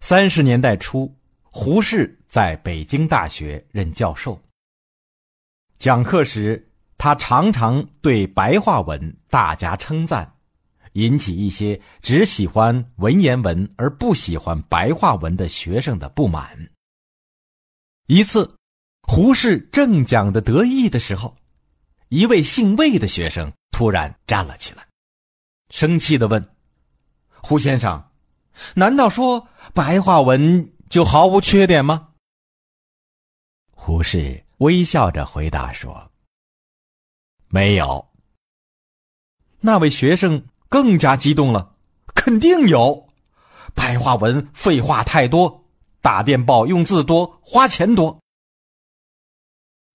三十年代初，胡适在北京大学任教授。讲课时，他常常对白话文大加称赞，引起一些只喜欢文言文而不喜欢白话文的学生的不满。一次，胡适正讲得得意的时候，一位姓魏的学生突然站了起来，生气地问。胡先生，难道说白话文就毫无缺点吗？胡适微笑着回答说：“没有。”那位学生更加激动了：“肯定有！白话文废话太多，打电报用字多，花钱多。”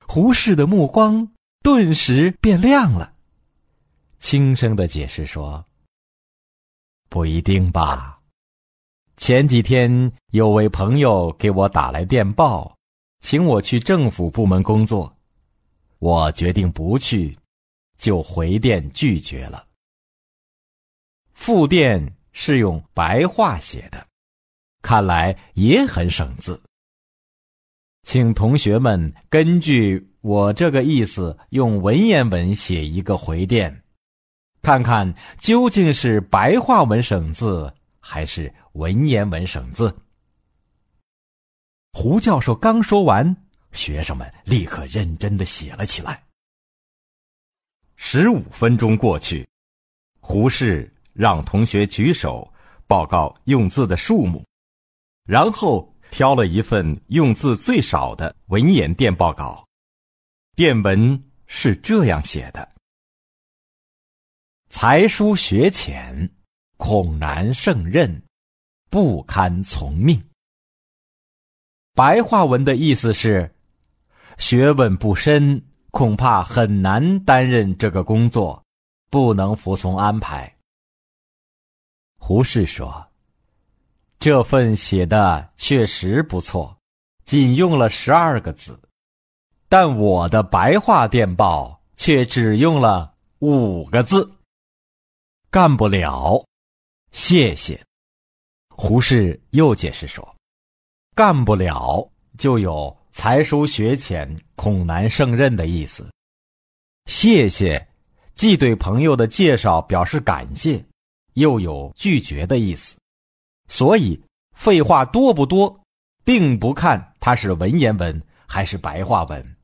胡适的目光顿时变亮了，轻声的解释说。不一定吧。前几天有位朋友给我打来电报，请我去政府部门工作，我决定不去，就回电拒绝了。复电是用白话写的，看来也很省字。请同学们根据我这个意思，用文言文写一个回电。看看究竟是白话文省字还是文言文省字。胡教授刚说完，学生们立刻认真的写了起来。十五分钟过去，胡适让同学举手报告用字的数目，然后挑了一份用字最少的文言电报稿。电文是这样写的。才疏学浅，恐难胜任，不堪从命。白话文的意思是，学问不深，恐怕很难担任这个工作，不能服从安排。胡适说：“这份写的确实不错，仅用了十二个字，但我的白话电报却只用了五个字。”干不了，谢谢。胡适又解释说：“干不了就有才疏学浅、恐难胜任的意思。谢谢，既对朋友的介绍表示感谢，又有拒绝的意思。所以废话多不多，并不看它是文言文还是白话文，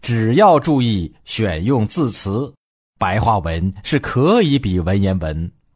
只要注意选用字词。”白话文是可以比文言文